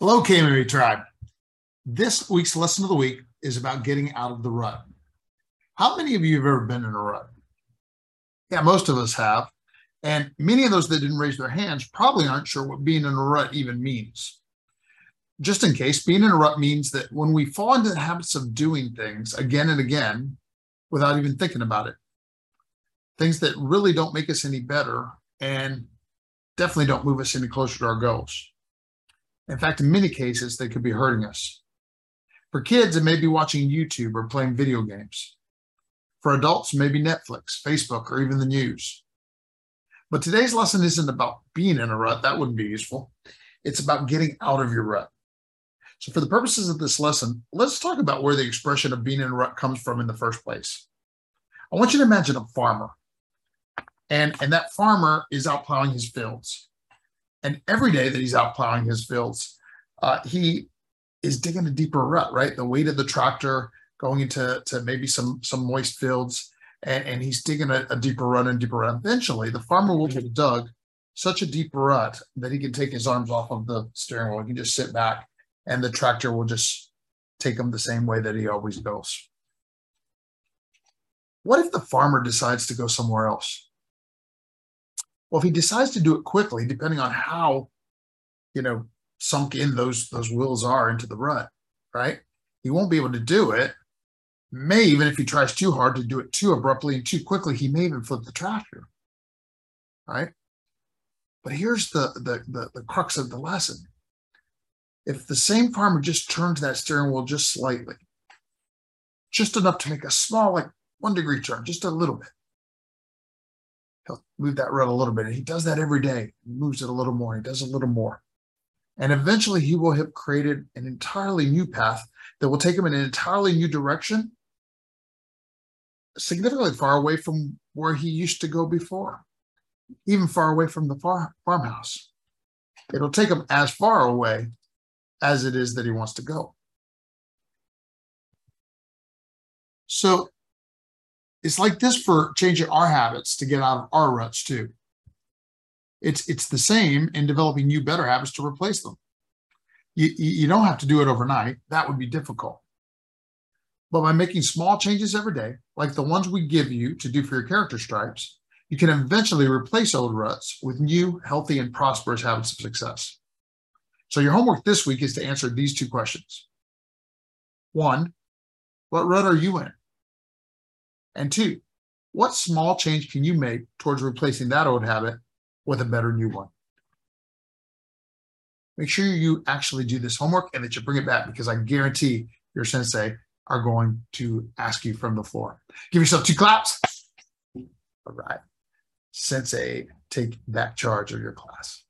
Hello, KMA Tribe. This week's lesson of the week is about getting out of the rut. How many of you have ever been in a rut? Yeah, most of us have. And many of those that didn't raise their hands probably aren't sure what being in a rut even means. Just in case, being in a rut means that when we fall into the habits of doing things again and again without even thinking about it, things that really don't make us any better and definitely don't move us any closer to our goals. In fact, in many cases, they could be hurting us. For kids, it may be watching YouTube or playing video games. For adults, maybe Netflix, Facebook, or even the news. But today's lesson isn't about being in a rut, that wouldn't be useful. It's about getting out of your rut. So, for the purposes of this lesson, let's talk about where the expression of being in a rut comes from in the first place. I want you to imagine a farmer, and, and that farmer is out plowing his fields. And every day that he's out plowing his fields, uh, he is digging a deeper rut, right? The weight of the tractor going into to maybe some some moist fields, and, and he's digging a, a deeper rut and deeper rut. Eventually, the farmer will have dug such a deep rut that he can take his arms off of the steering wheel. He can just sit back, and the tractor will just take him the same way that he always goes. What if the farmer decides to go somewhere else? Well, if he decides to do it quickly, depending on how, you know, sunk in those those wheels are into the rut, right? He won't be able to do it. May even if he tries too hard to do it too abruptly and too quickly, he may even flip the tractor, right? But here's the the the, the crux of the lesson. If the same farmer just turns that steering wheel just slightly, just enough to make a small, like one degree turn, just a little bit, he'll move that rut a little bit. And he does that every day. He moves it a little more. He does a little more. And eventually he will have created an entirely new path that will take him in an entirely new direction, significantly far away from where he used to go before, even far away from the far, farmhouse. It'll take him as far away as it is that he wants to go. So it's like this for changing our habits to get out of our ruts too. It's it's the same in developing new better habits to replace them. You, you don't have to do it overnight. That would be difficult. But by making small changes every day, like the ones we give you to do for your character stripes, you can eventually replace old ruts with new, healthy, and prosperous habits of success. So your homework this week is to answer these two questions. One, what rut are you in? And two, what small change can you make towards replacing that old habit with a better new one? Make sure you actually do this homework and that you bring it back because I guarantee your sensei are going to ask you from the floor. Give yourself two claps. All right. Sensei, take that charge of your class.